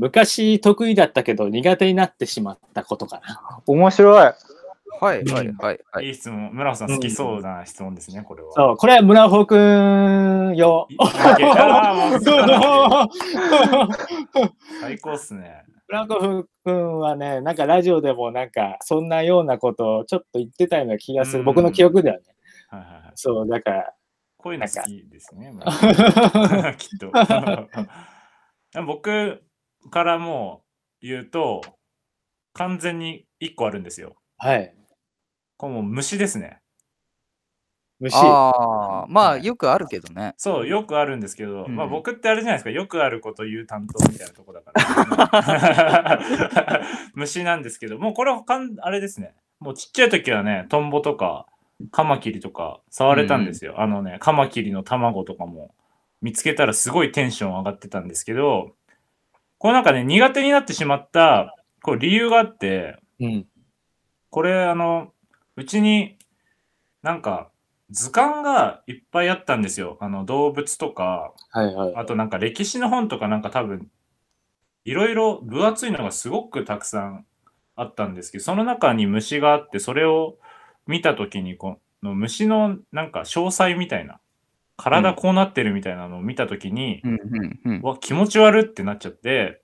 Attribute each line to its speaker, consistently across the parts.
Speaker 1: 昔得意だったけど苦手になってしまったことかな。
Speaker 2: 面白い。
Speaker 3: はいはいはいはい。
Speaker 4: いい質問。村尾さん好きそうな質問ですね、これは。
Speaker 1: そう、これは村尾くんよ。
Speaker 4: 最高っすね。
Speaker 1: 村尾くんはね、なんかラジオでもなんかそんなようなことをちょっと言ってたような気がする。
Speaker 4: うん
Speaker 1: 僕の記憶ではね。
Speaker 4: はいはいはい。
Speaker 1: そう、だから、
Speaker 4: こういうの好きですね。きっと。僕からも言うと、完全に1個あるんですよ。
Speaker 1: はい。
Speaker 4: これもう虫ですね。
Speaker 1: 虫。
Speaker 3: ああ、まあよくあるけどね。
Speaker 4: そう、よくあるんですけど、
Speaker 3: うん
Speaker 4: まあ僕ってあれじゃないですか、よくあること言う担当みたいなとこだから。虫なんですけど、もうこれはかんあれですね。もうちっちゃい時はね、トンボとか、カマキリとか触れたんですよ。あのね、カマキリの卵とかも見つけたらすごいテンション上がってたんですけど、これなんかね、苦手になってしまった、これ理由があって、
Speaker 1: うん。
Speaker 4: これあの、うちになんか図鑑がいっぱいあったんですよ。あの動物とか、
Speaker 1: はいはい。
Speaker 4: あとなんか歴史の本とかなんか多分、いろいろ分厚いのがすごくたくさんあったんですけど、その中に虫があって、それを見たときにこの虫のなんか詳細みたいな、体こうなってるみたいなのを見たときに、
Speaker 3: うんうんうん
Speaker 4: う。わ、気持ち悪ってなっちゃって、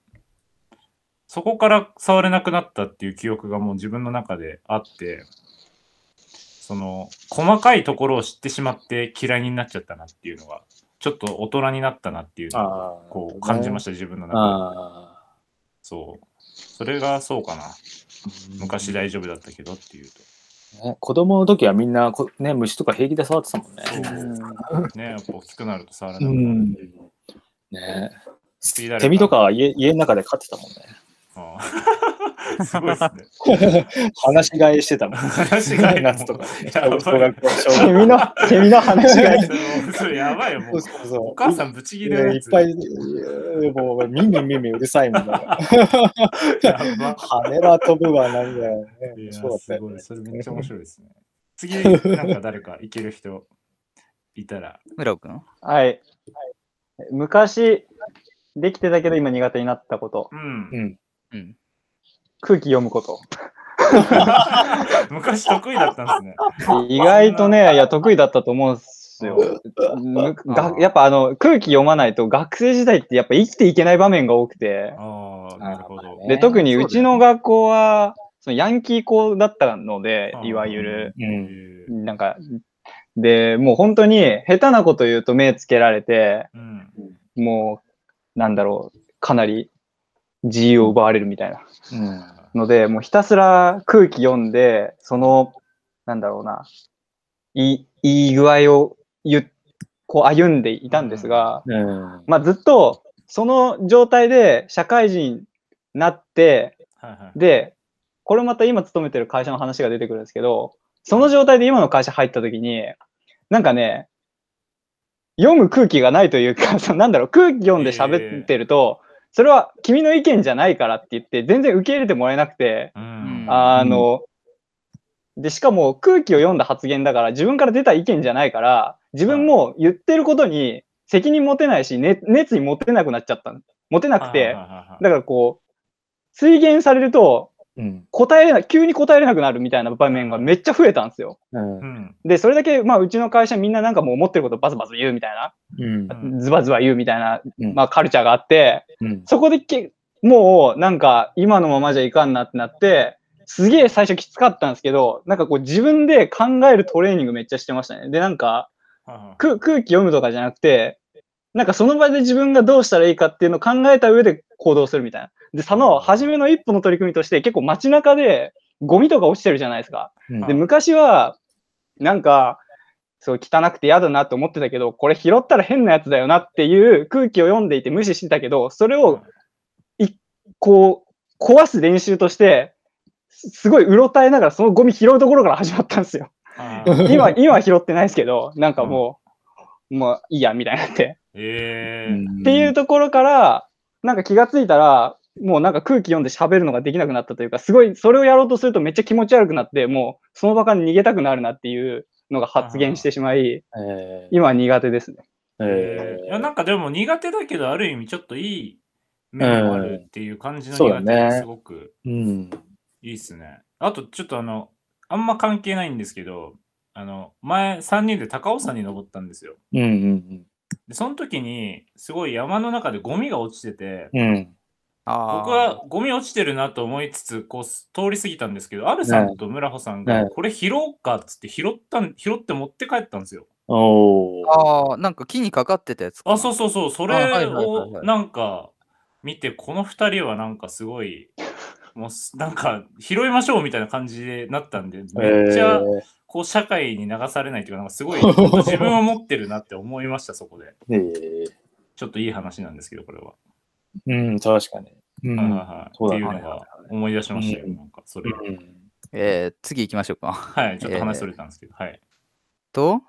Speaker 4: そこから触れなくなったっていう記憶がもう自分の中であって、その、細かいところを知ってしまって嫌いになっちゃったなっていうのが、ちょっと大人になったなっていうのを。こう感じました、自分の中で。
Speaker 1: あ
Speaker 4: そう。それがそうかな。昔大丈夫だったけどっていうと。
Speaker 1: あ、ね。子供の時はみんなこ、ね、虫とか平気で触ってたもんね。
Speaker 4: ね、やっぱ大きくなると触らないう。
Speaker 1: ね
Speaker 4: 次誰か
Speaker 1: セミとかは家家の中で飼ってたもんね。
Speaker 4: ああ すごいですね。
Speaker 1: 話し飼いしてたもん。
Speaker 4: 話し飼いも
Speaker 1: 夏とか
Speaker 2: セ
Speaker 1: 学
Speaker 2: ミの、セミの話がいい。
Speaker 4: それやばいよ、もう
Speaker 1: 校。そうそう
Speaker 4: お母さんぶち切れるやつ。
Speaker 1: いっぱい、もう、耳耳うるさいもんだ。羽は飛ぶわ、なんだよね。そうだったよね
Speaker 4: すごい。それめっちゃ面白いですね。次、なんか誰かいける人いたら。
Speaker 3: 村尾くん
Speaker 2: はい。昔、できてたけど今苦手になったこと。
Speaker 4: うん
Speaker 1: う。ん。
Speaker 3: うん。
Speaker 2: 空気読むこと。
Speaker 4: 昔得意だったんですね。
Speaker 2: 意外とね、いや、得意だったと思うんですよ。むがやっぱあの、空気読まないと学生時代ってやっぱ生きていけない場面が多くて。
Speaker 4: なるほど。
Speaker 1: ね
Speaker 2: で、特に
Speaker 1: そう
Speaker 2: ちの学校は、そのヤンキー校だったのでいわゆる、
Speaker 1: うん。
Speaker 2: なんか、で、もう本当に下手なこと言うと目つけられて、
Speaker 4: うん。
Speaker 2: もう、なんだろう、かなり自由を奪われるみたいな。
Speaker 1: うん。
Speaker 2: ので、もうひたすら空気読んで、その、なんだろうな、いい、いい具合をゆこう歩んでいたんですが、
Speaker 1: うん。
Speaker 2: まあずっとその状態で社会人になって、
Speaker 4: はいはい。
Speaker 2: で、これまた今勤めてる会社の話が出てくるんですけど、その状態で今の会社入った時に、なんかね、読む空気がないというか、なんだろう、空気読んで喋ってると、それは君の意見じゃないからって言って、全然受け入れてもらえなくて、
Speaker 4: うん。
Speaker 2: あの、で、しかも空気を読んだ発言だから、自分から出た意見じゃないから、自分も言ってることに責任持てないし、ね、熱意持てなくなっちゃったの。持てなく
Speaker 4: はい
Speaker 2: て、だからこう、追減されると、
Speaker 1: うん。
Speaker 2: 答えれない、急に答えれなくなるみたいな場面がめっちゃ増えたんですよ。
Speaker 1: うん
Speaker 4: う。ん。
Speaker 2: で、それだけ、まあ、うちの会社みんななんかもう思ってることバズバズ言うみたいな、
Speaker 1: うん。
Speaker 4: うん
Speaker 2: ズバズバ言うみたいな、
Speaker 1: うん
Speaker 2: まあ、カルチャーがあって、
Speaker 1: うん。
Speaker 2: そこでけ、もう、なんか、今のままじゃいかんなってなって、すげえ最初きつかったんですけど、なんかこう自分で考えるトレーニングめっちゃしてましたね。で、なんか、空気読むとかじゃなくて、なんかその場で自分がどうしたらいいかっていうのを考えた上で行動するみたいな。で、その初めの一歩の取り組みとして結構街中でゴミとか落ちてるじゃないですか。
Speaker 1: うん
Speaker 2: で、昔は、なんか、そう汚くて嫌だなって思ってたけど、これ拾ったら変なやつだよなっていう空気を読んでいて無視してたけど、それをこう、壊す練習として、すすごいうろたえながらそのゴミ拾うところから始まったんですよ。今、今は拾ってないですけど、なんかもう、もういいや、みたいになって。
Speaker 4: ええ。
Speaker 2: っていうところから、なんか気がついたら、もうなんか空気読んで喋るのができなくなったというか、すごい、それをやろうとするとめっちゃ気持ち悪くなって、もうその場から逃げたくなるなっていうのが発言してしまい、
Speaker 1: え
Speaker 2: 今は苦手ですね。
Speaker 1: ー
Speaker 4: えーいやなんかでも苦手だけどある意味ちょっといい面もあるっていう感じの苦手がすごく
Speaker 1: うん。
Speaker 4: いいっすね。あと、ちょっとあの、あんま関係ないんですけど、あの、前3人で高尾山に登ったんですよ。
Speaker 1: うんうん
Speaker 4: で、その時に、すごい山の中でゴミが落ちてて、
Speaker 1: うん。
Speaker 4: 僕はゴミ落ちてるなと思いつつ、こう、通り過ぎたんですけど、アルさんと村穂さんが、
Speaker 1: ね
Speaker 4: これ拾おうかっつって拾ったん、拾って持って帰ったんですよ。
Speaker 3: あー、なんか木にかかってたやつかな。
Speaker 4: あ、そうそうそう、そ
Speaker 3: あはい
Speaker 4: れ
Speaker 3: はいはい
Speaker 4: を
Speaker 3: はい
Speaker 4: なんか見て、この二人はなんかすごい、もうすなんか拾いましょうみたいな感じになったんで、めっちゃこう社会に流されないというか、なんかすごい 自分を持ってるなって思いました、そこで。
Speaker 1: えー
Speaker 4: ちょっといい話なんですけど、これは。
Speaker 1: うん、確かに。うん。
Speaker 4: はいはいはい。
Speaker 1: そうだね
Speaker 4: っていうのが思い出しましたよ、
Speaker 1: うん
Speaker 4: なんかそれ
Speaker 3: えー次行きましょうか。
Speaker 4: はい、ちょっと話それたんですけど、はい。
Speaker 3: と、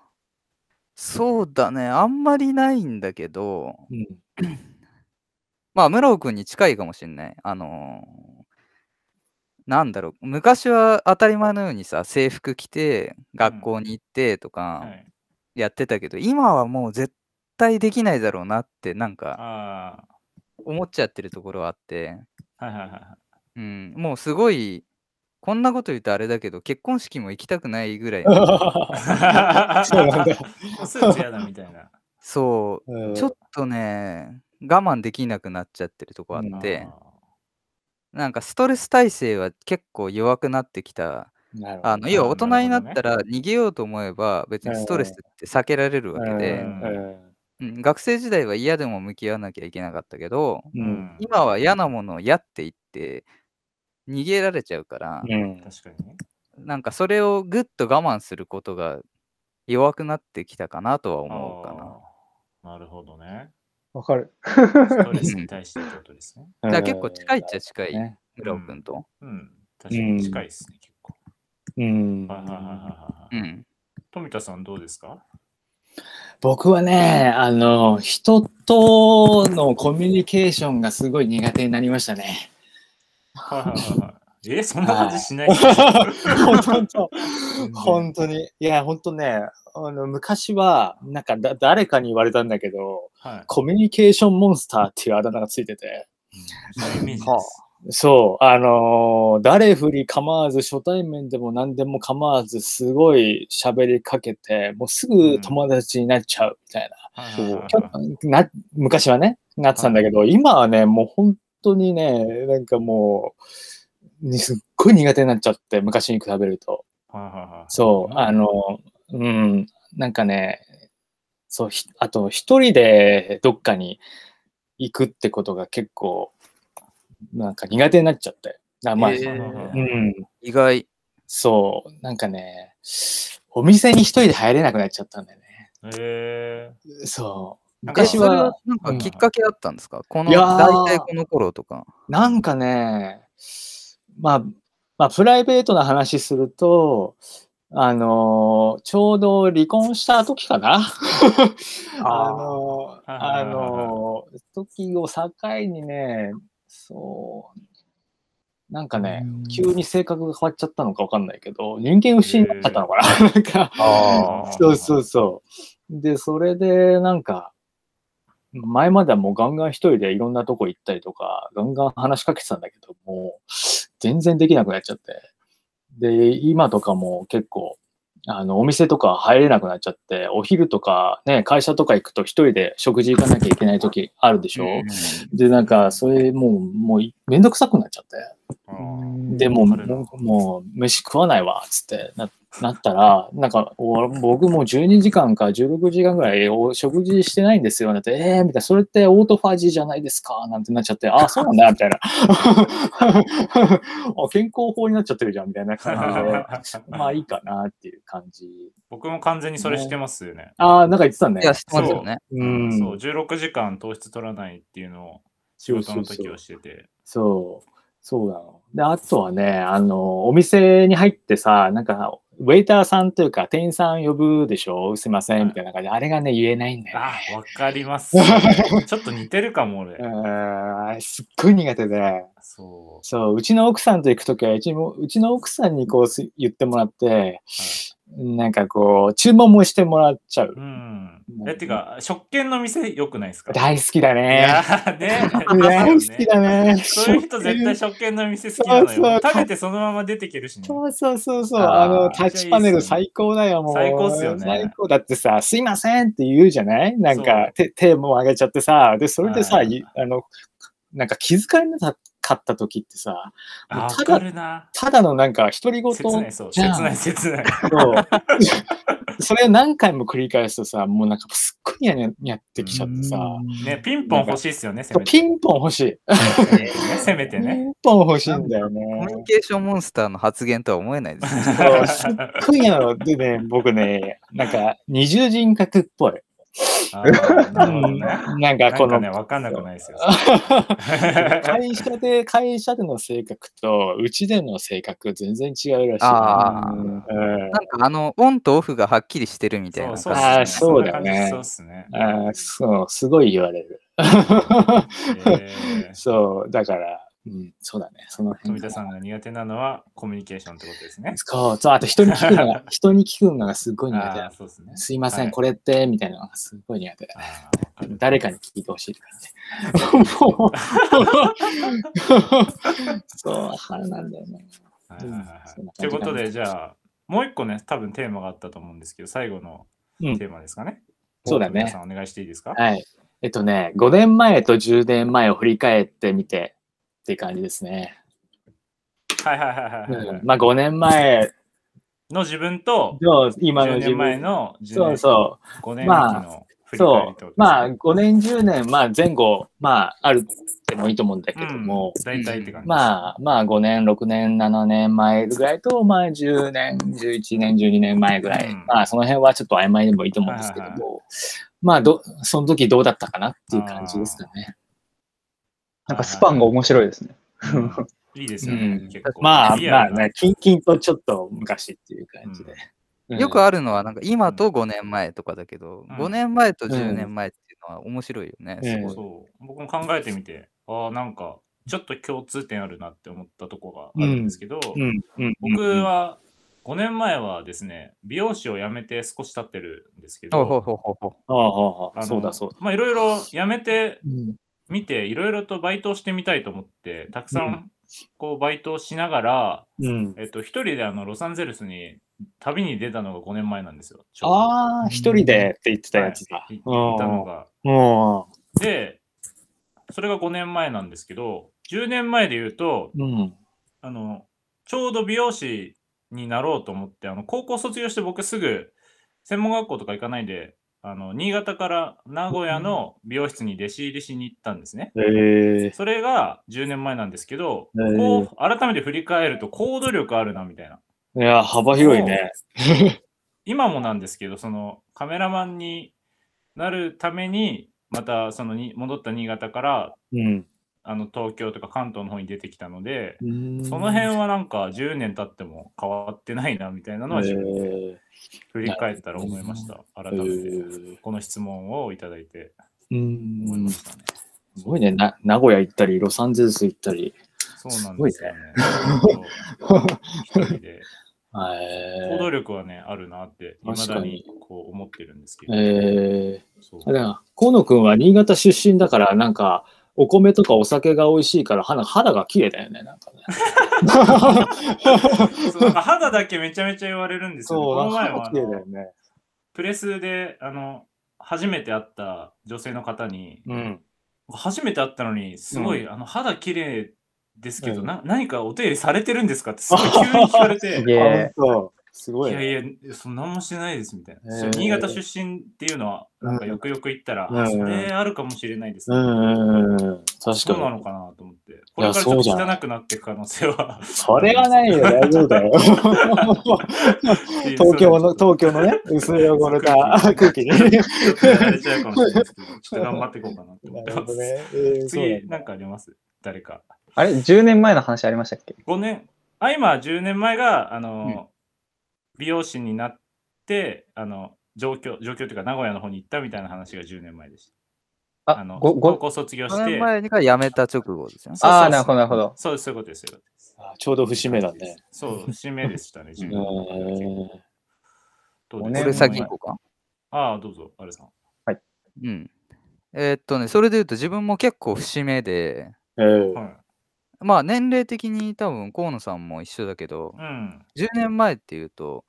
Speaker 3: そうだね、あんまりないんだけど、
Speaker 1: うん。
Speaker 3: まあ、村尾くんに近いかもしんない。あのーなんだろう、昔は当たり前のようにさ、制服着て、学校に行ってと
Speaker 4: は
Speaker 3: か
Speaker 4: い、
Speaker 3: やってたけど、今はもう絶対できないだろうなって、なんか
Speaker 4: あ
Speaker 3: 思っちゃってるところはあって、
Speaker 4: あ、はいはいはいはい。
Speaker 3: うん、もうすごい、こんなこと言うとあれだけど、結婚式も行きたくないぐらい
Speaker 1: そう
Speaker 3: の、
Speaker 1: なんだ。
Speaker 4: スーツやだみたいな。
Speaker 3: そう、
Speaker 1: うん。
Speaker 3: ちょっとね、我慢できなくなっちゃってるとこあって、なんかストレス耐性は結構弱くなってきた。
Speaker 1: なるほど。
Speaker 3: あの要は大人になったら逃げようと思えば別にストレスって避けられるわけで、
Speaker 1: うん
Speaker 3: うん学生時代は嫌でも向き合わなきゃいけなかったけど、
Speaker 1: う
Speaker 4: うんん。
Speaker 3: 今は嫌なものを嫌って言って逃げられちゃうから、
Speaker 1: うん
Speaker 4: 確かにね。
Speaker 3: なんかそれをぐっと我慢することが弱くなってきたかなとは思うかな。
Speaker 4: なるほどね。
Speaker 1: わかる。
Speaker 4: ストレスに対してってことですね。
Speaker 3: だから結構近いっちゃ近い、
Speaker 1: ね
Speaker 3: 村尾くんと。
Speaker 4: うん。確かに近いですね、結構。
Speaker 1: うん
Speaker 4: はいはいはいはいはい。
Speaker 3: うん。
Speaker 4: 富田さんどうですか？
Speaker 1: 僕はね、あの、人とのコミュニケーションがすごい苦手になりましたね。
Speaker 4: はいはいはいはい。え、そんな感じしない
Speaker 1: 本当本当本当に。いや、本当ね、あの昔は、なんかだ誰かに言われたんだけど、
Speaker 4: はい。
Speaker 1: コミュニケーションモンスターっていうあだ名がついてて、
Speaker 4: そういうイメージです。
Speaker 1: そう、あのー誰振り構わず、初対面でも何でも構わず、すごい喋りかけて、もうすぐ友達になっちゃうみたいな。
Speaker 4: はいはいはい。はい
Speaker 1: ちょっとな昔はね、なってたんだけど、今はね、もう本当にね、なんかもう、にすっごい苦手になっちゃって、昔に比べると。
Speaker 4: はいはいはい。
Speaker 1: そう、
Speaker 4: ん
Speaker 1: あの、うん、なんかね、そう、ひあと一人でどっかに行くってことが結構、なんか苦手になっちゃって。あまあ、
Speaker 3: へ
Speaker 1: う
Speaker 3: ー
Speaker 1: ん、
Speaker 3: 意外。
Speaker 1: そう、なんかね、お店に一人で入れなくなっちゃったんだよね。
Speaker 4: え
Speaker 1: そう。昔
Speaker 3: えそれは
Speaker 1: は、
Speaker 3: なんかきっかけあったんですか、この
Speaker 1: いやー
Speaker 3: 大体この頃とか。
Speaker 1: なんかね、まあ、まあ、プライベートな話すると、あのちょうど離婚した時かな あの
Speaker 4: はいはい
Speaker 1: あの時を境にね、そう、なんかね、急に性格が変わっちゃったのかわかんないけど、人間不信になっちゃったのかな。なんか、そうそうそう。で、それで、なんか、前まではもうガンガン一人でいろんなとこ行ったりとか、ガンガン話しかけてたんだけど、もう全然できなくなっちゃって。で、今とかも結構、あの、お店とか入れなくなっちゃって、お昼とかね、会社とか行くと一人で食事行かなきゃいけない時あるでしょ、で、なんか、それもう、もうめんどくさくなっちゃって。でもう、もう飯食わないわ、つってななったら、なんか、お僕もう12時間か16時間ぐらいお食事してないんですよ、なんて、えー、みたいな、それってオートファジーじゃないですか、なんてなっちゃって、あ、そうなんだ、みたいな。あ健康法になっちゃってるじゃん、みたいな感じで、まあいいかなっていう感じ。
Speaker 4: 僕も完全にそれしてますよね。
Speaker 1: ああ、なんか言ってたね
Speaker 3: い。や、知ってますよね。
Speaker 1: うん。
Speaker 4: そう、16時間糖質取らないっていうのを仕事の時はしてて。
Speaker 1: そう、そうなの。で、あとはね、あの、お店に入ってさ、なんか、ウェイターさんというか、店員さん呼ぶでしょ？すいません、みたいな感じで、あれがね、言えないんだよ
Speaker 4: あ
Speaker 1: ね。、
Speaker 4: わかります。ちょっと似てるかも、俺。
Speaker 1: うんすっごい苦手で、
Speaker 4: そ
Speaker 1: そう、うちの奥さんと行くときは、うちも、うちの奥さんにこうす言ってもらって、なんかこう、注文もしてもらっちゃう
Speaker 4: う。ん。え、てか、食券の店良くないですか？
Speaker 1: 大好きだ
Speaker 4: い
Speaker 1: ね。
Speaker 4: やーね。
Speaker 1: 大好きだね。
Speaker 4: そういう人絶対食券の店好きなのよ。食べてそのまま出てけるしね。
Speaker 1: そうそうそうそう。
Speaker 3: あ
Speaker 1: の、タッチパネル最高だよ、もう。
Speaker 4: 最高っすよね
Speaker 1: 最高。だってさ、すいませんって言うじゃない？なん
Speaker 4: そ
Speaker 1: か、手、手も上げちゃってさ、で、それでさ、あの、なんか気遣いなかった時ってさ、
Speaker 4: あ、わ
Speaker 1: ただ。ただのなんか独り言
Speaker 4: 切ない、そう。切ない、切ない。
Speaker 1: そう それを何回も繰り返すとさ、もうなんかすっごい嫌にやってきちゃってさ、
Speaker 4: ね、ピンポン欲しいっすよね。
Speaker 1: ピンポン欲しい。
Speaker 4: せめて
Speaker 1: ピ
Speaker 4: ね。
Speaker 1: ンポン欲しいんだよ
Speaker 3: コミュ
Speaker 1: ね
Speaker 3: ニ。ケーションモンスターの発言とは思えないですね。
Speaker 1: そうすっごい嫌なの。でね、僕ね、なんか二重人格っぽい。
Speaker 4: なるほどね。
Speaker 1: なんかこの
Speaker 4: なんかね、わかんなくないですよ。
Speaker 1: 会社で、会社での性格と、うちでの性格全然違うらしい。
Speaker 3: あー
Speaker 1: うん
Speaker 3: なんかあの、オンとオフがはっきりしてるみたいな
Speaker 4: そう
Speaker 3: 感じ。
Speaker 4: そうっすね
Speaker 1: あーそうだね
Speaker 4: そうっすね。
Speaker 1: あーそう、すごい言われる。
Speaker 4: えー
Speaker 1: そう、だから、うん、そうだね、その辺。
Speaker 4: 富田さんが苦手なのはコミュニケーションってことですね。
Speaker 1: そう、そう、あと人に聞くのが、人に聞くのがすごい苦手
Speaker 4: あ
Speaker 1: だ
Speaker 4: あ、。そうですね。
Speaker 1: すいません、
Speaker 4: はい
Speaker 1: これって、みたいなのがすごい苦手。
Speaker 4: あーわかる
Speaker 1: 誰かに聞いてほしいって感じ。もうそう、腹なんだよね。
Speaker 4: ということで、じゃあ、もう一個ね、多分テーマがあったと思うんですけど、最後の
Speaker 1: うん
Speaker 4: テーマですかね。
Speaker 1: そうだね
Speaker 4: 皆さんお願いしていいですか
Speaker 1: はい。えっとね、5年前と10年前を振り返ってみてっていう感じですね。
Speaker 4: はいはいはいはいはい。
Speaker 1: まあ5年前
Speaker 4: の自分と、
Speaker 1: の今の
Speaker 4: 10
Speaker 1: 自
Speaker 4: 年前
Speaker 1: 分。
Speaker 4: の10
Speaker 1: そう
Speaker 4: 年
Speaker 1: そう。
Speaker 4: 5年
Speaker 1: まあそう。まあ5年、10年、まあ前後、まああるってもいいと思うんだけども、
Speaker 4: うん大体って感じ。
Speaker 1: まあまあ5年、6年、7年前ぐらいと、まあ10年、11年、12年前ぐらい。
Speaker 4: うん
Speaker 1: まあその辺はちょっと曖昧でもいいと思うんですけど
Speaker 4: はいはい
Speaker 1: も、まあど、その時どうだったかなっていう感じですかね。
Speaker 2: なんかスパンが面白いですね。
Speaker 4: うんいいですよね。
Speaker 1: うん
Speaker 4: 結構
Speaker 1: まあまあね、キンキンとちょっと昔っていう感じで。うん
Speaker 3: よくあるのは、なんか今と5年前とかだけど、
Speaker 4: うん
Speaker 3: 5年前と10年前っていうのは面白いよね。すごい。
Speaker 4: そう。僕も考えてみて、ああ、なんか、ちょっと共通点あるなって思ったとこがあるんですけど、
Speaker 1: うんうん
Speaker 4: 僕は5年前はですね、美容師を辞めて少し経ってるんですけ
Speaker 3: ほうほう
Speaker 4: ど、
Speaker 3: ほうほうほう。
Speaker 1: ああああ
Speaker 4: あの
Speaker 1: そうだそうだ。
Speaker 4: まあいろいろ辞めて
Speaker 1: うん
Speaker 4: みて、いろいろとバイトをしてみたいと思って、たくさ
Speaker 1: うんん
Speaker 4: こうバイトをしながら、
Speaker 1: うん、
Speaker 4: えっと、一人であのロサンゼルスに旅に出たのが5年前なんですよ。
Speaker 1: ああ、一人でって言ってたやつだ。
Speaker 4: はい行ったのが。
Speaker 1: も
Speaker 4: で、それが5年前なんですけど、10年前で言うと、
Speaker 1: う、うん。
Speaker 4: あの、ちょうど美容師になろうと思って、あの、高校卒業して僕すぐ、専門学校とか行かないで、あの、新潟から名古屋の美容室に弟子入りしに行ったんですね。
Speaker 1: ええ
Speaker 4: それが10年前なんですけど、
Speaker 1: へー
Speaker 4: こう、改めて振り返ると行動力あるな、みたいな。
Speaker 1: いや、幅広いね。
Speaker 4: 今もなんですけど、そのカメラマンになるために、またそのに戻った新潟から
Speaker 1: うん。
Speaker 4: あの東京とか関東の方に出てきたので、
Speaker 1: そ
Speaker 4: その辺はなんか10年経っても変わってないなみたいなのは自分で
Speaker 1: え
Speaker 4: 振り返ったら思いました。改めて
Speaker 1: ー
Speaker 4: この質問をいただいて
Speaker 1: うん
Speaker 4: 思いま。したね。
Speaker 1: すごいね。な名古屋行ったり、ロサンゼルス行ったり。
Speaker 4: そうなんですよね。一人で
Speaker 1: え
Speaker 4: 行動力はね、あるなって、いまだにこう思ってるんですけど。
Speaker 1: え
Speaker 4: そう
Speaker 1: ー、だから河野くんは新潟出身だから、なんか、お米とかお酒が美味しいから肌肌が綺麗だよね、なんかね。
Speaker 4: そうなんか 肌だけめちゃめちゃ言われるんですよ、ね。
Speaker 1: そう、
Speaker 4: この前は
Speaker 1: ね。
Speaker 4: プレスであの初めて会った女性の方に、
Speaker 1: うん。
Speaker 4: 初めて会ったのに、すごい、
Speaker 1: う
Speaker 4: あの肌綺麗ですけど、
Speaker 1: うん
Speaker 4: な何かお手入れされてるんですかってすごい急に聞かれて
Speaker 2: す、
Speaker 1: ごい、
Speaker 4: いや
Speaker 1: ね。
Speaker 4: いや、そんなんもしてないですみたいな。
Speaker 1: へー
Speaker 4: 新潟出身っていうのは、なんかよくよく言ったら、
Speaker 1: うん
Speaker 4: あそれあるかもしれないですね。
Speaker 1: うんうんうん。確
Speaker 4: そうな
Speaker 1: かに。
Speaker 4: のかなと思って。これからちょっと汚くなっていく可能性は。
Speaker 1: それはないよ、大丈夫だよ。東京の、東京のね、薄汚れた空気に。
Speaker 4: ちょっとやられちゃうかもしれないですけど、ちょっと頑張っていこうかなって思ってます。
Speaker 1: なるほどね。えー
Speaker 4: 次、
Speaker 1: な
Speaker 4: なんかあります？誰か。
Speaker 2: あれ ?10 年前の話ありましたっけ
Speaker 4: ？5年、あ、今10年前が、あの、美容師になって、あの、上京、上京というか名古屋の方に行ったみたいな話が10年前でした。あ
Speaker 2: あ、
Speaker 4: の、
Speaker 2: ご、ご、
Speaker 4: 高校卒業
Speaker 3: 5
Speaker 4: して
Speaker 3: 年、前が辞めた直後ですよね。
Speaker 4: そうそう
Speaker 2: ああ、なるほど、なるほど。
Speaker 4: そうです、そういうことです。そういうことです
Speaker 1: あちょうど節目だね。
Speaker 4: そう、節目でしたね、10
Speaker 1: う
Speaker 4: 年前。
Speaker 1: ん。
Speaker 2: 五年
Speaker 3: これ先行こうか。
Speaker 4: ああ、どうぞ、あれさん。
Speaker 3: うん。えーっとね、それで言うと自分も結構節目で、
Speaker 1: えー
Speaker 4: はい。
Speaker 3: まあ年齢的に多分河野さんも一緒だけど、
Speaker 4: うん。
Speaker 3: 10年前っていうと、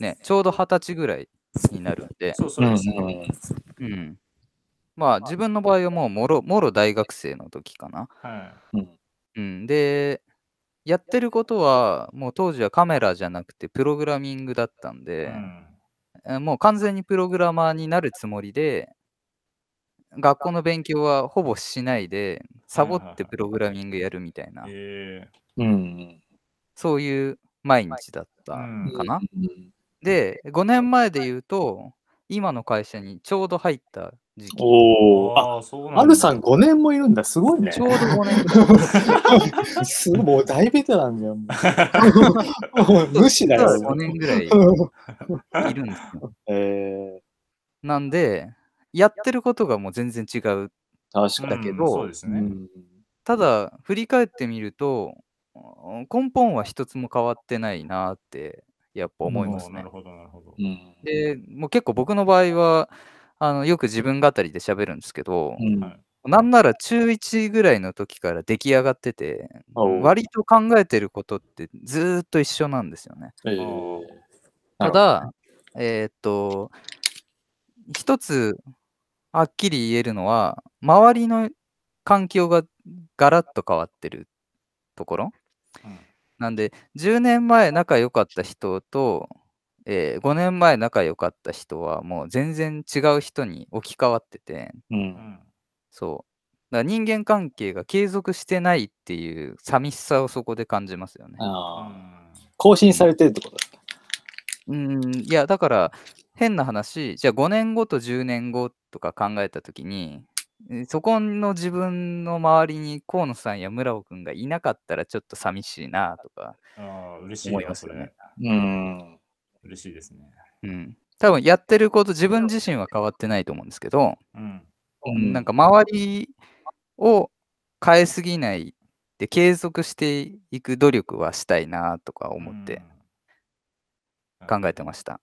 Speaker 3: ね、ちょうど20歳ぐらいになるんで、
Speaker 4: そうそうです。
Speaker 1: うんうん
Speaker 3: うん。まあ自分の場合はもうもろもろ大学生の時かな。
Speaker 4: は
Speaker 3: うん。で、やってることはもう当時はカメラじゃなくてプログラミングだったん
Speaker 4: い。
Speaker 3: で、
Speaker 4: うん。
Speaker 3: えもう完全にプログラマーになるつもりで、学校の勉強はほぼしないで、サボってプログラミングやるみたいな、
Speaker 4: え
Speaker 1: うん
Speaker 3: そういう毎日だった
Speaker 4: うん
Speaker 3: かな。
Speaker 1: うん
Speaker 3: で、5年前で言うと、今の会社にちょうど入った時期。
Speaker 4: ー、
Speaker 1: おお。あ、
Speaker 4: ああ、そうなんだ。
Speaker 1: アルさん5年もいるんだ。すごいね
Speaker 3: ち。ょうど5年。
Speaker 1: すごい、もう大ベテランじゃん。無視だよ。
Speaker 3: 5年ぐらいいるんですよ。
Speaker 1: え
Speaker 3: なんで、やってることがもう全然違う。
Speaker 1: ー、確かに。
Speaker 3: だけど
Speaker 4: うんそうですね。
Speaker 1: うん
Speaker 3: ただ、振り返ってみると、うん根本は一つも変わってないなって、やっぱ思いますね
Speaker 4: おーなる。ほど、なるほど。
Speaker 1: うん
Speaker 3: で、もう結構僕の場合は、あのよく自分語りで喋るんですけど、
Speaker 1: うん
Speaker 4: はい
Speaker 3: なんなら中1ぐらいの時から出来上がってて、割と考えてることってずーっと一緒なんですよね。
Speaker 1: えー
Speaker 3: ただ、えーっと、一つはっきり言えるのは、周りの環境がガラッと変わってるところ？
Speaker 4: うん
Speaker 3: なんで、10年前仲良かった人と、え5年前仲良かった人はもう全然違う人に置き換わってて、
Speaker 1: う。
Speaker 4: うんん
Speaker 3: そう。だから人間関係が継続してないっていう寂しさをそこで感じますよね。
Speaker 1: 更新されてるってことだ。
Speaker 3: うん、いや、だから変な話、じゃあ5年後と10年後とか考えたときに、えそこの自分の周りに河野さんや村尾くんがいなかったらちょっと寂しいなとか、
Speaker 4: ああ、嬉しい
Speaker 3: 思い
Speaker 4: な、それ
Speaker 3: ますよね。
Speaker 1: うん。
Speaker 4: 嬉しいですね。
Speaker 3: うん、多分やってること、自分自身は変わってないと思うんですけど、
Speaker 4: うん。
Speaker 3: うんなんか周りを変えすぎないで継続していく努力はしたいなとか思って考えてました。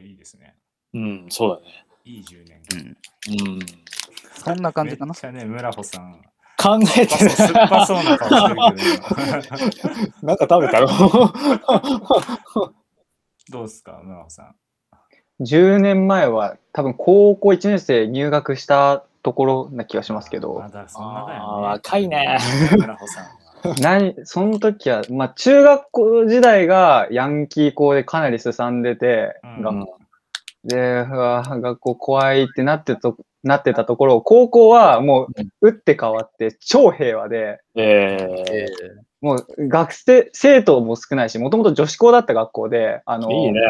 Speaker 4: やいいですね。
Speaker 1: うん、そうだね。
Speaker 4: いい10年。
Speaker 3: うん、
Speaker 1: うん。
Speaker 3: そんな感じかな？
Speaker 4: めっ。ちゃね、村穂さん。
Speaker 1: 考えてる。
Speaker 4: 酸っぱそうな顔してるけど。
Speaker 1: なんか食べたの
Speaker 4: どうですか、村穂さん
Speaker 2: ？10年前は多分高校1年生入学したところな気がしますけど
Speaker 4: ま、だそんなだよね。
Speaker 1: 若いね。
Speaker 4: 村穂さんは。
Speaker 2: 何、その時は、まあ中学校時代がヤンキー校でかなりすさんでて、
Speaker 4: うん。
Speaker 2: 学校。で、学校怖いってなってとなってたところ、高校はもう打って変わって超平和で、
Speaker 1: え
Speaker 2: もう学生、生徒も少ないし、もともと女子校だった学校で、あの、
Speaker 1: ー、いいね。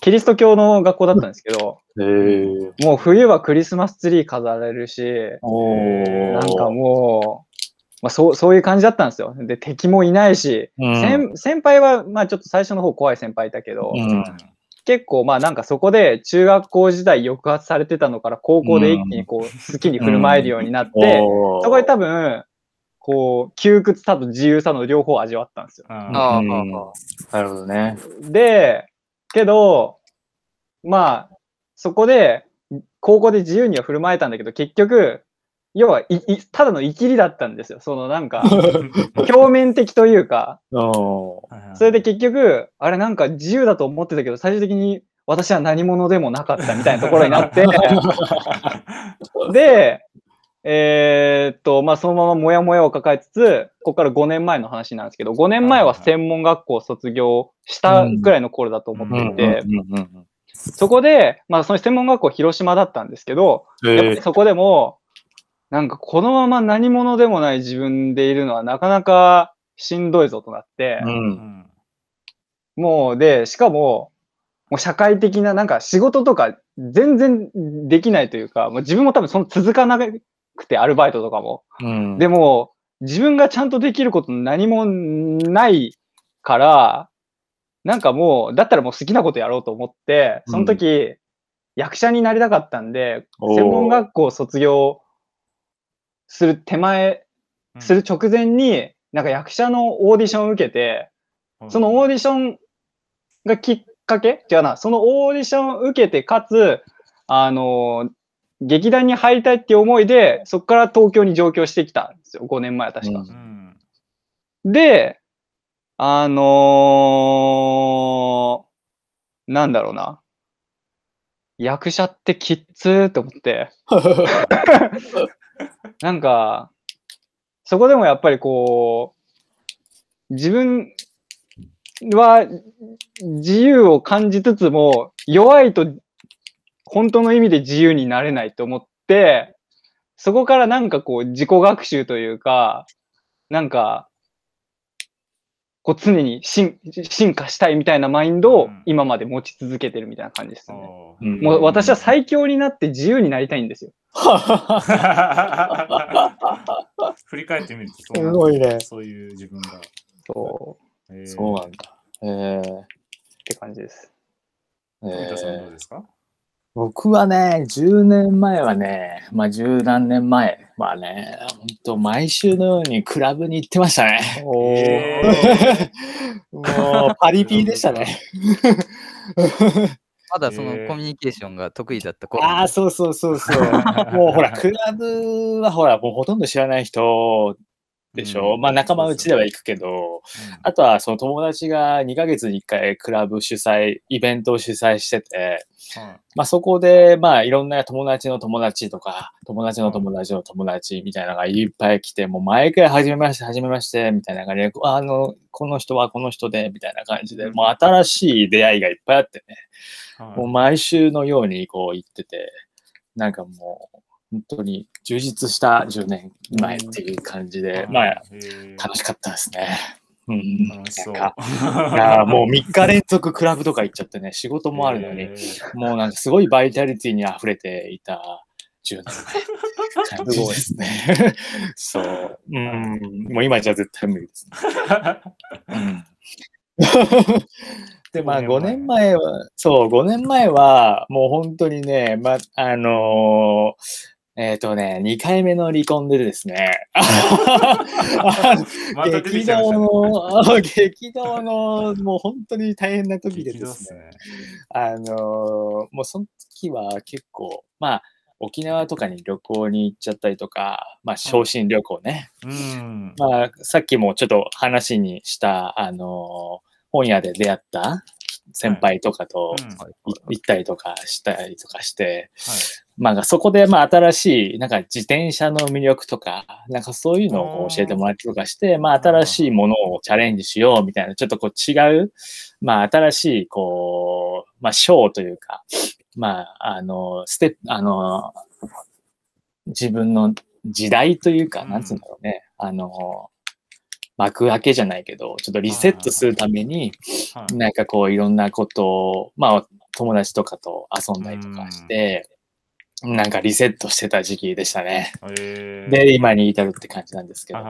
Speaker 2: キリスト教の学校だったんですけど、
Speaker 1: えー、
Speaker 2: もう冬はクリスマスツリー飾られるし、なんかもう、まあ、そうそういう感じだったんですよ。で、敵もいないし、
Speaker 1: うん
Speaker 2: 先先輩は、まあちょっと最初の方怖い先輩いたけど、
Speaker 1: うん
Speaker 2: 結構まあなんかそこで中学校時代抑圧されてたのから高校で一気にこう好きに振る舞えるようになって、
Speaker 1: おー
Speaker 2: そこで多分、こう、窮屈さと自由さの両方を味わったんですよ。
Speaker 4: うん
Speaker 3: ああ、
Speaker 1: うん
Speaker 3: ああ
Speaker 1: なるほどね。
Speaker 2: で、けど、まあ、そこで、高校で自由には振る舞えたんだけど、結局、要はいいただのイキリだったんですよ。そのなんか、表面的というか、
Speaker 1: お
Speaker 2: それで結局、あれなんか自由だと思ってたけど、最終的に私は何者でもなかったみたいなところになって、で、えーっと、まあ、そのままモヤモヤを抱えつつ、ここから5年前の話なんですけど、5年前は専門学校を卒業したぐらいの頃だと思っていて、そこで、まあ、その専門学校広島だったんですけど、やっぱりそこでも、なんかこのまま何者でもない自分でいるのはなかなかしんどいぞとなって、
Speaker 1: ーう
Speaker 4: うん。ん
Speaker 2: もうで、しかも、もう社会的な、なんか仕事とか全然できないというか、もう自分も多分その続かなくて、アルバイトとかも。
Speaker 1: うん。
Speaker 2: でも、自分がちゃんとできること何もないから、なんかもう、だったらもう好きなことやろうと思って、その時、役者になりたかったんで、専門学校を卒業する手前、する直前に、なんか役者のオーディションを受けて、そのオーディションがきっかけ違うな、そのオーディションを受けて、かつ、あの、劇団に入りたいっていう思いで、そこから東京に上京してきたんですよ。5年前、確か。
Speaker 1: うん
Speaker 4: うん。
Speaker 2: で、あのーなんだろうな。役者ってきっつーと思って、なんか、そこでもやっぱりこう、自分は自由を感じつつも、弱いと本当の意味で自由になれないと思って、そこからなんかこう自己学習というか、なんか、こう常に進進化したいみたいなマインドを
Speaker 4: うん
Speaker 2: 今まで持ち続けてるみたいな感じですね。
Speaker 1: うん
Speaker 2: もう私は最強になって自由になりたいんですよ。
Speaker 4: 振り返ってみるとそう
Speaker 1: すごいね。
Speaker 4: そういう自分が。
Speaker 2: そう。
Speaker 4: えー
Speaker 1: そうなんだ。えー
Speaker 2: って感じです。
Speaker 1: え
Speaker 4: 富田さんど
Speaker 1: ー
Speaker 4: うですか？
Speaker 1: 僕はね、10年前はね、まあ十何年前はね、本当毎週のようにクラブに行ってましたね。
Speaker 2: お
Speaker 4: え
Speaker 1: もうパリピでしたね。
Speaker 3: まだそのコミュニケーションが得意だった頃
Speaker 1: ああ、そうそうそうそう。もうほら、クラブはほら、もうほとんど知らない人でしょ？
Speaker 4: うん。
Speaker 1: まあ仲間内では行くけど、あとはその友達が2ヶ月に1回クラブ主催、イベントを主催してて、まあそこでまあいろんな友達の友達とか、友達の友達の友達みたいなのがいっぱい来て、もう毎回初めまして、初めまして、みたいな感じで、あの、この人はこの人で、みたいな感じで、もう新しい出会いがいっぱいあってね。もう毎週のようにこう行ってて、なんかもう本当に充実した10年前っていう感じで、まあ楽しかったですね。うん。
Speaker 4: 楽しそう。
Speaker 1: いやーもう3日連続クラブとか行っちゃってね、仕事もあるのに、
Speaker 4: えー
Speaker 1: もうなんかすごいバイタリティに溢れていた10年前って感じですね。そう。うん。もう今じゃ絶対無理ですね。うんで、まあ5
Speaker 4: 5年
Speaker 1: 年前は、そう、5年前は、もう本当にね、ま、あのーえっ、とね、2回目の離婚でですね、
Speaker 4: また出て
Speaker 1: 激動。の、激動の、もう本当に大変な時でですね、
Speaker 4: すね。
Speaker 1: あのーもうその時は結構、まあ、沖縄とかに旅行に行っちゃったりとか、まあ、昇進旅行ね。
Speaker 4: うん。
Speaker 1: まあ、さっきもちょっと話にした、あのー本屋で出会った先輩とかと行ったりとかしたりとかして、
Speaker 4: はい。
Speaker 1: まあ、そこで、まあ、新しい、なんか自転車の魅力とか、なんかそういうのを教えてもらったりとかして、まあ、新しいものをチャレンジしようみたいな、ちょっとこう違う、まあ、新しい、こう、まあ、ショーというか、まあ、あの、ステップ、あの、自分の時代というか、
Speaker 4: うん。
Speaker 1: なんつうんだろうね、あの、幕開けじゃないけど、ちょっとリセットするために、
Speaker 4: はい
Speaker 1: なんかこういろんなことを、まあ友達とかと遊んだりとかして、なんかリセットしてた時期でしたね。
Speaker 4: えー
Speaker 1: で、今に至るって感じなんですけど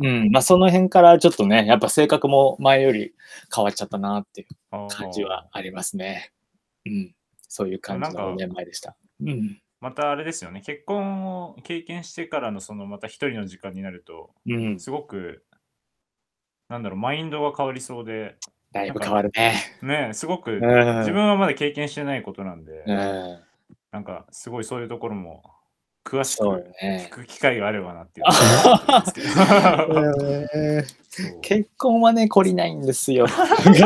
Speaker 1: うん。まあその辺からちょっとね、やっぱ性格も前より変わっちゃったなっていう感じはありますね。うん。そういう感じの
Speaker 4: なんか
Speaker 1: 5年前でした。うん。
Speaker 4: またあれですよね、結婚を経験してからのそのまた一人の時間になると、
Speaker 1: うん。
Speaker 4: すごく、なんだろう、マインドが変わりそうで、
Speaker 1: だいぶ変わるね。
Speaker 4: ね、すごく
Speaker 1: うん。
Speaker 4: 自分はまだ経験してないことなんで、
Speaker 1: うん。
Speaker 4: なんかすごいそういうところも詳しく聞
Speaker 1: ね。
Speaker 4: く機会があればなっていう
Speaker 1: 結婚はね、懲りないんですよ。
Speaker 4: で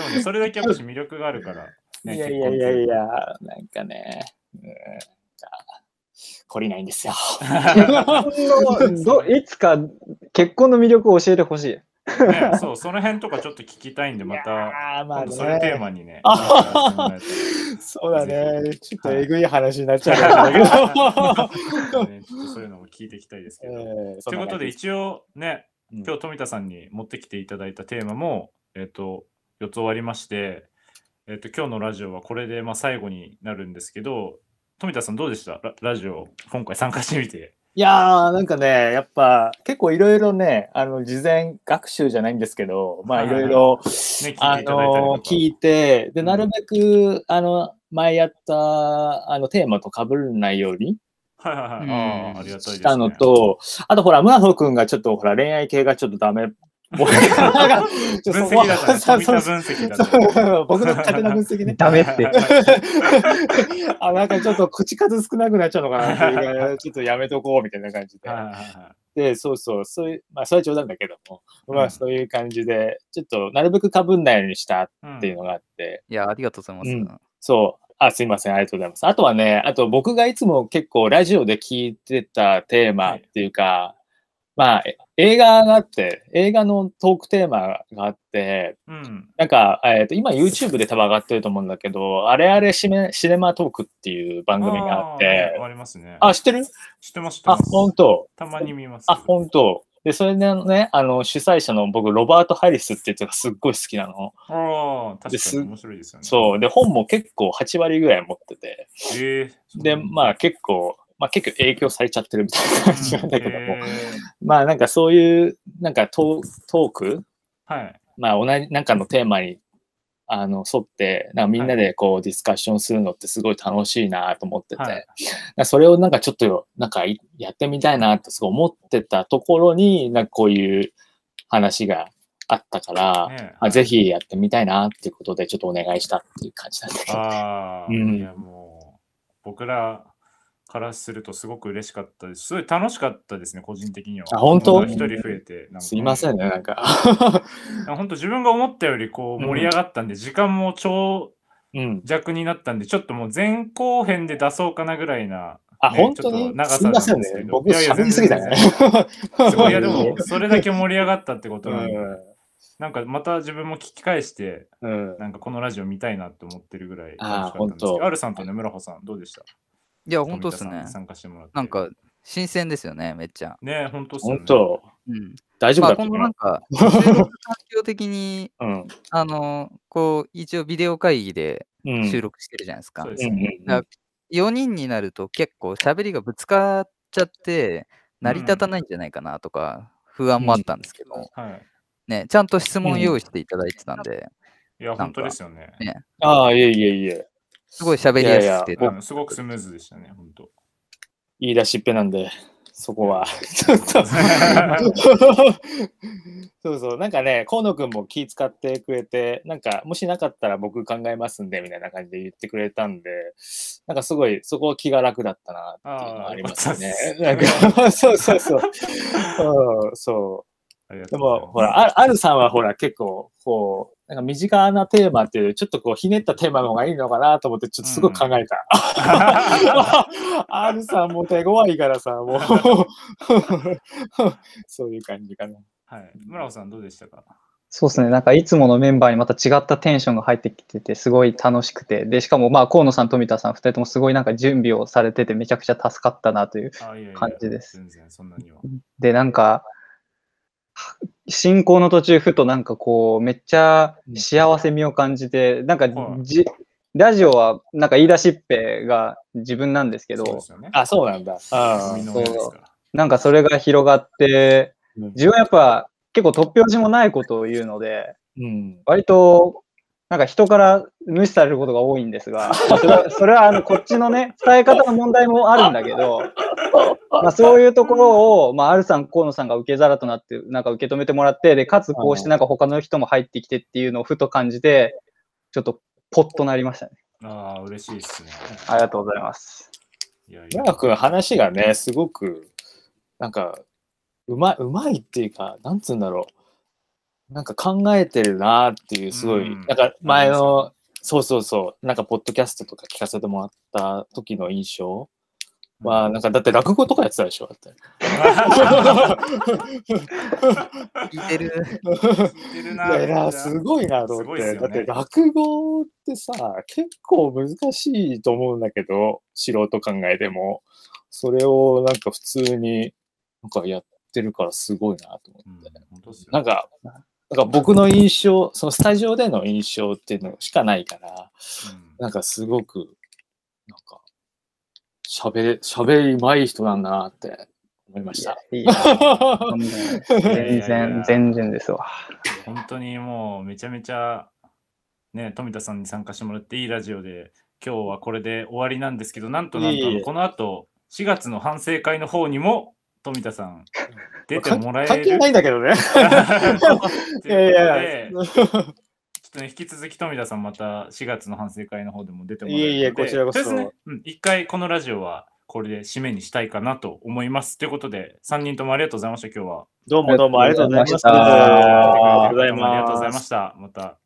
Speaker 4: もね、それだけやっぱし魅力があるから、ね、
Speaker 1: いやいやいやい
Speaker 4: 結
Speaker 1: や、なんかね、懲りないんですよ。
Speaker 2: の どいつか結婚の魅力を教えてほしい。
Speaker 4: ね、そう、その辺とかちょっと聞きたいんで、また、
Speaker 1: まあ
Speaker 4: 今度それテー
Speaker 1: ね。
Speaker 4: マにね、
Speaker 1: そうだね。ちょっと
Speaker 4: はい
Speaker 1: えぐい話になっちゃうんだけど。
Speaker 4: ら ねちょっとそういうのも聞いていきたいですけど。
Speaker 1: えー
Speaker 4: ということで、一応ね、
Speaker 1: うん
Speaker 4: 今日富田さんに持ってきていただいたテーマも、えっ、と、4つ終わりまして、えっ、と、今日のラジオはこれでまあ最後になるんですけど、富田さんどうでした？ララジオ、今回参加してみて。
Speaker 1: いやー、なんかね、やっぱ結構いろいろね、あの、事前学習じゃないんですけど、まあいろいろ、あ。の聞いて、で、
Speaker 4: うん
Speaker 1: なるべく、あの、前やった、あの、テーマと被らないように
Speaker 4: はいはいはい。
Speaker 3: うん
Speaker 4: ああ、ありがたいです、ね。
Speaker 1: したのと、あとほら、ムラホ君がちょっとほら、恋愛系がちょっとダメっ僕が
Speaker 4: 分析だから、分析だ
Speaker 1: 僕の勝手な分析ね。
Speaker 2: ダメって。
Speaker 1: あ、なんかちょっと口数少なくなっちゃうのかなっていうちょっとやめとこうみたいな感じで。
Speaker 4: はいはいは
Speaker 1: で、そうそう、そういう、まあ、それは冗談だけども、まあ、
Speaker 4: うん
Speaker 1: そういう感じで、ちょっと、なるべく被んないようにした
Speaker 4: いうん
Speaker 1: っていうのがあって、
Speaker 3: いや、ありがとうございます。
Speaker 1: うんそう、あ、すいません、ありがとうございます。あとはね、あと僕がいつも結構ラジオで聞いてたテーマっていうか、まあ、え映画があって、映画のトークテーマがあって、
Speaker 4: うん。
Speaker 1: なんか、えーと今 YouTube で多分上がってると思うんだけど、あれあれシネシネマトークっていう番組があって
Speaker 4: ー、ありますね。
Speaker 1: あ、知ってる？
Speaker 4: 知ってます、知って
Speaker 1: あ
Speaker 4: ま、す。
Speaker 1: 本当
Speaker 4: たまに見ます。
Speaker 1: あ、本当で、それでね、あの、主催者の僕、ロバート・ハリスっていう人がすっごい好きなの。
Speaker 4: ああ、確かに面白いですよね。
Speaker 1: そう。で、本も結構8割ぐらい持ってて、
Speaker 4: えー、
Speaker 1: で、まあ結構、まあ結構影響されちゃってるみたいな感じなんだけども、
Speaker 4: えー。
Speaker 1: まあなんかそういう、なんかトーク？
Speaker 4: はい。
Speaker 1: まあ同じ、なんかのテーマに、あの、沿って、なんかみんなでこうディスカッションするのってすごい楽しいなと思ってて、
Speaker 4: はい。
Speaker 1: それをなんかちょっと、なんかいやってみたいなってすごい思ってたところに、なんかこういう話があったから、
Speaker 4: ね
Speaker 1: あぜひやってみたいなっていうことでちょっとお願いしたっていう感じなんだけど。
Speaker 4: ああ、
Speaker 1: うん。
Speaker 4: いやもう、僕らからするとすごく嬉しかったです。すごい楽しかったですね、個人的には。
Speaker 1: あ本当？
Speaker 4: 一人増えて。なんか
Speaker 1: すいませんね、なんか。
Speaker 4: 本当自分が思ったよりこう盛り上がったんで、時間も超
Speaker 1: うん。
Speaker 4: 弱になったんで、ちょっともう前後編で出そうかなぐらいな。
Speaker 1: あ、
Speaker 4: ね
Speaker 1: 本当に？
Speaker 4: ちょっと長さ
Speaker 1: すいません
Speaker 4: なんですけど。
Speaker 1: ね僕
Speaker 4: いやいや
Speaker 1: 喋りすぎたね。
Speaker 4: すごい、いやでも、それだけ盛り上がったってことなんで、
Speaker 1: う
Speaker 4: なんかまた自分も聞き返して、
Speaker 1: ん。うん。
Speaker 4: なんかこのラジオ見たいなって思ってるぐらい楽しかったんですけど、
Speaker 1: 本当
Speaker 4: アルさんとね、村穂さん、どうでした？
Speaker 3: いや、本当ですね。
Speaker 4: 参加してもらって。
Speaker 3: なんか、新鮮ですよね、めっちゃ。
Speaker 4: ね、本当っすよね
Speaker 1: 本当
Speaker 3: うん。
Speaker 1: 大丈夫
Speaker 3: まあ、
Speaker 1: だったかな
Speaker 3: このなんか、環境的に、
Speaker 1: うん。
Speaker 3: あの、こう、一応ビデオ会議で
Speaker 1: うん。
Speaker 3: 収録してるじゃないですか。
Speaker 4: そうです
Speaker 1: うん
Speaker 4: ね。
Speaker 1: うんうん。
Speaker 3: 4人になると結構喋りがぶつかっちゃって、成り立たないんじゃないかなとか、不安もあったんですけど、
Speaker 4: はい。
Speaker 3: ね、ちゃんと質問用意していただいてたんで、
Speaker 4: いや、本当ですよね。
Speaker 3: ね
Speaker 1: ああ、いえいえいえ。
Speaker 3: すごい喋りやすくて、
Speaker 1: いやいや
Speaker 4: うんすごくスムーズでしたね、本当。
Speaker 1: 言い出しっぺなんで、そこは。ちょっとそうそう、なんかね、河野くんも気遣ってくれて、なんか、もしなかったら僕考えますんで、みたいな感じで言ってくれたんで、なんかすごい、そこ気が楽だったなっていうのはありますねなんか、そうそうそう。うんそう。でも、ほら、ああるさんはほら、結構、こう、なんか身近なテーマっていうより、ちょっとこう、ひねったテーマの方がいいのかなと思って、ちょっとすごい考えた。あるさんも手強いからさ、もう、そういう感じかな。
Speaker 4: はい。村尾さん、どうでしたか？
Speaker 2: そうですね。なんかいつものメンバーにまた違ったテンションが入ってきてて、すごい楽しくて。で、しかもまあ河野さん、富田さん、二人ともすごいなんか準備をされててめちゃくちゃ助かったなという。
Speaker 4: あいやいや
Speaker 2: 感じです
Speaker 4: 全然そんなには。
Speaker 2: で、なんか、進行の途中、ふとなんかこう、めっちゃ幸せ味を感じて、なんか
Speaker 4: はい
Speaker 2: じ、ラジオはなんか言い出しっぺが自分なんですけど。
Speaker 1: あ、そうなんだ。あ
Speaker 4: 海の上ですから。
Speaker 2: なんかそれが広がって、
Speaker 1: うん
Speaker 2: 自分はやっぱ結構突拍子もないことを言うので、
Speaker 1: うん。
Speaker 2: 割と、なんか人から無視されることが多いんですが、それはそれはあのこっちのね、伝え方の問題もあるんだけど、まあ、そういうところを、まあ、アルさん、河野さんが受け皿となって、なんか受け止めてもらって、で、かつこうしてなんか他の人も入ってきてっていうのをふと感じて、ちょっとポッとなりましたね。
Speaker 4: ああ、嬉しいですね。
Speaker 2: ありがとうございます。
Speaker 4: いやいや
Speaker 1: 長くん話がね、すごく、なんか、うまい、うまいっていうか、なんつうんだろう。なんか考えてるなっていう、すごい、
Speaker 4: うん
Speaker 1: なんか前の、そうそうそう、なんかポッドキャストとか聞かせてもらった時の印象は、なんかだって落語とかやってたでしょだって。
Speaker 3: 聞いてる。
Speaker 4: 聞いてる
Speaker 1: い
Speaker 4: な。
Speaker 1: やいや、すごいなと思って。
Speaker 4: ね
Speaker 1: だって落語ってさ、結構難しいと思うんだけど、素人考えても。それをなんか普通になんかやってるからすごいなと思
Speaker 4: うん
Speaker 1: って。
Speaker 4: 本当っすよ
Speaker 1: なんか、なんか僕の印象、そのスタジオでの印象っていうのしかないから、
Speaker 4: うん
Speaker 1: なんかすごく、なんか、喋れ、喋り上手い人なんだなって思いました。
Speaker 2: 全然
Speaker 4: や、
Speaker 2: 全然ですわ。
Speaker 4: 本当にもうめちゃめちゃ、ね、富田さんに参加してもらっていいラジオで、今日はこれで終わりなんですけど、なんとなんとこの後、4月の反省会の方にも富田さん、出てもらえる
Speaker 1: 関係ないんだけどね。
Speaker 4: と
Speaker 1: いやいや
Speaker 4: ょっとね、引き続き富田さん、また4月の反省会の方でも出てもらえるので、
Speaker 1: いえいえこちらこそ
Speaker 4: とりあえずね、うん、一回このラジオはこれで締めにしたいかなと思います。ということで、3人ともありがとうございました、今日は。
Speaker 1: どうもどうもありがとうございました。
Speaker 2: ありがとうございま
Speaker 4: した。また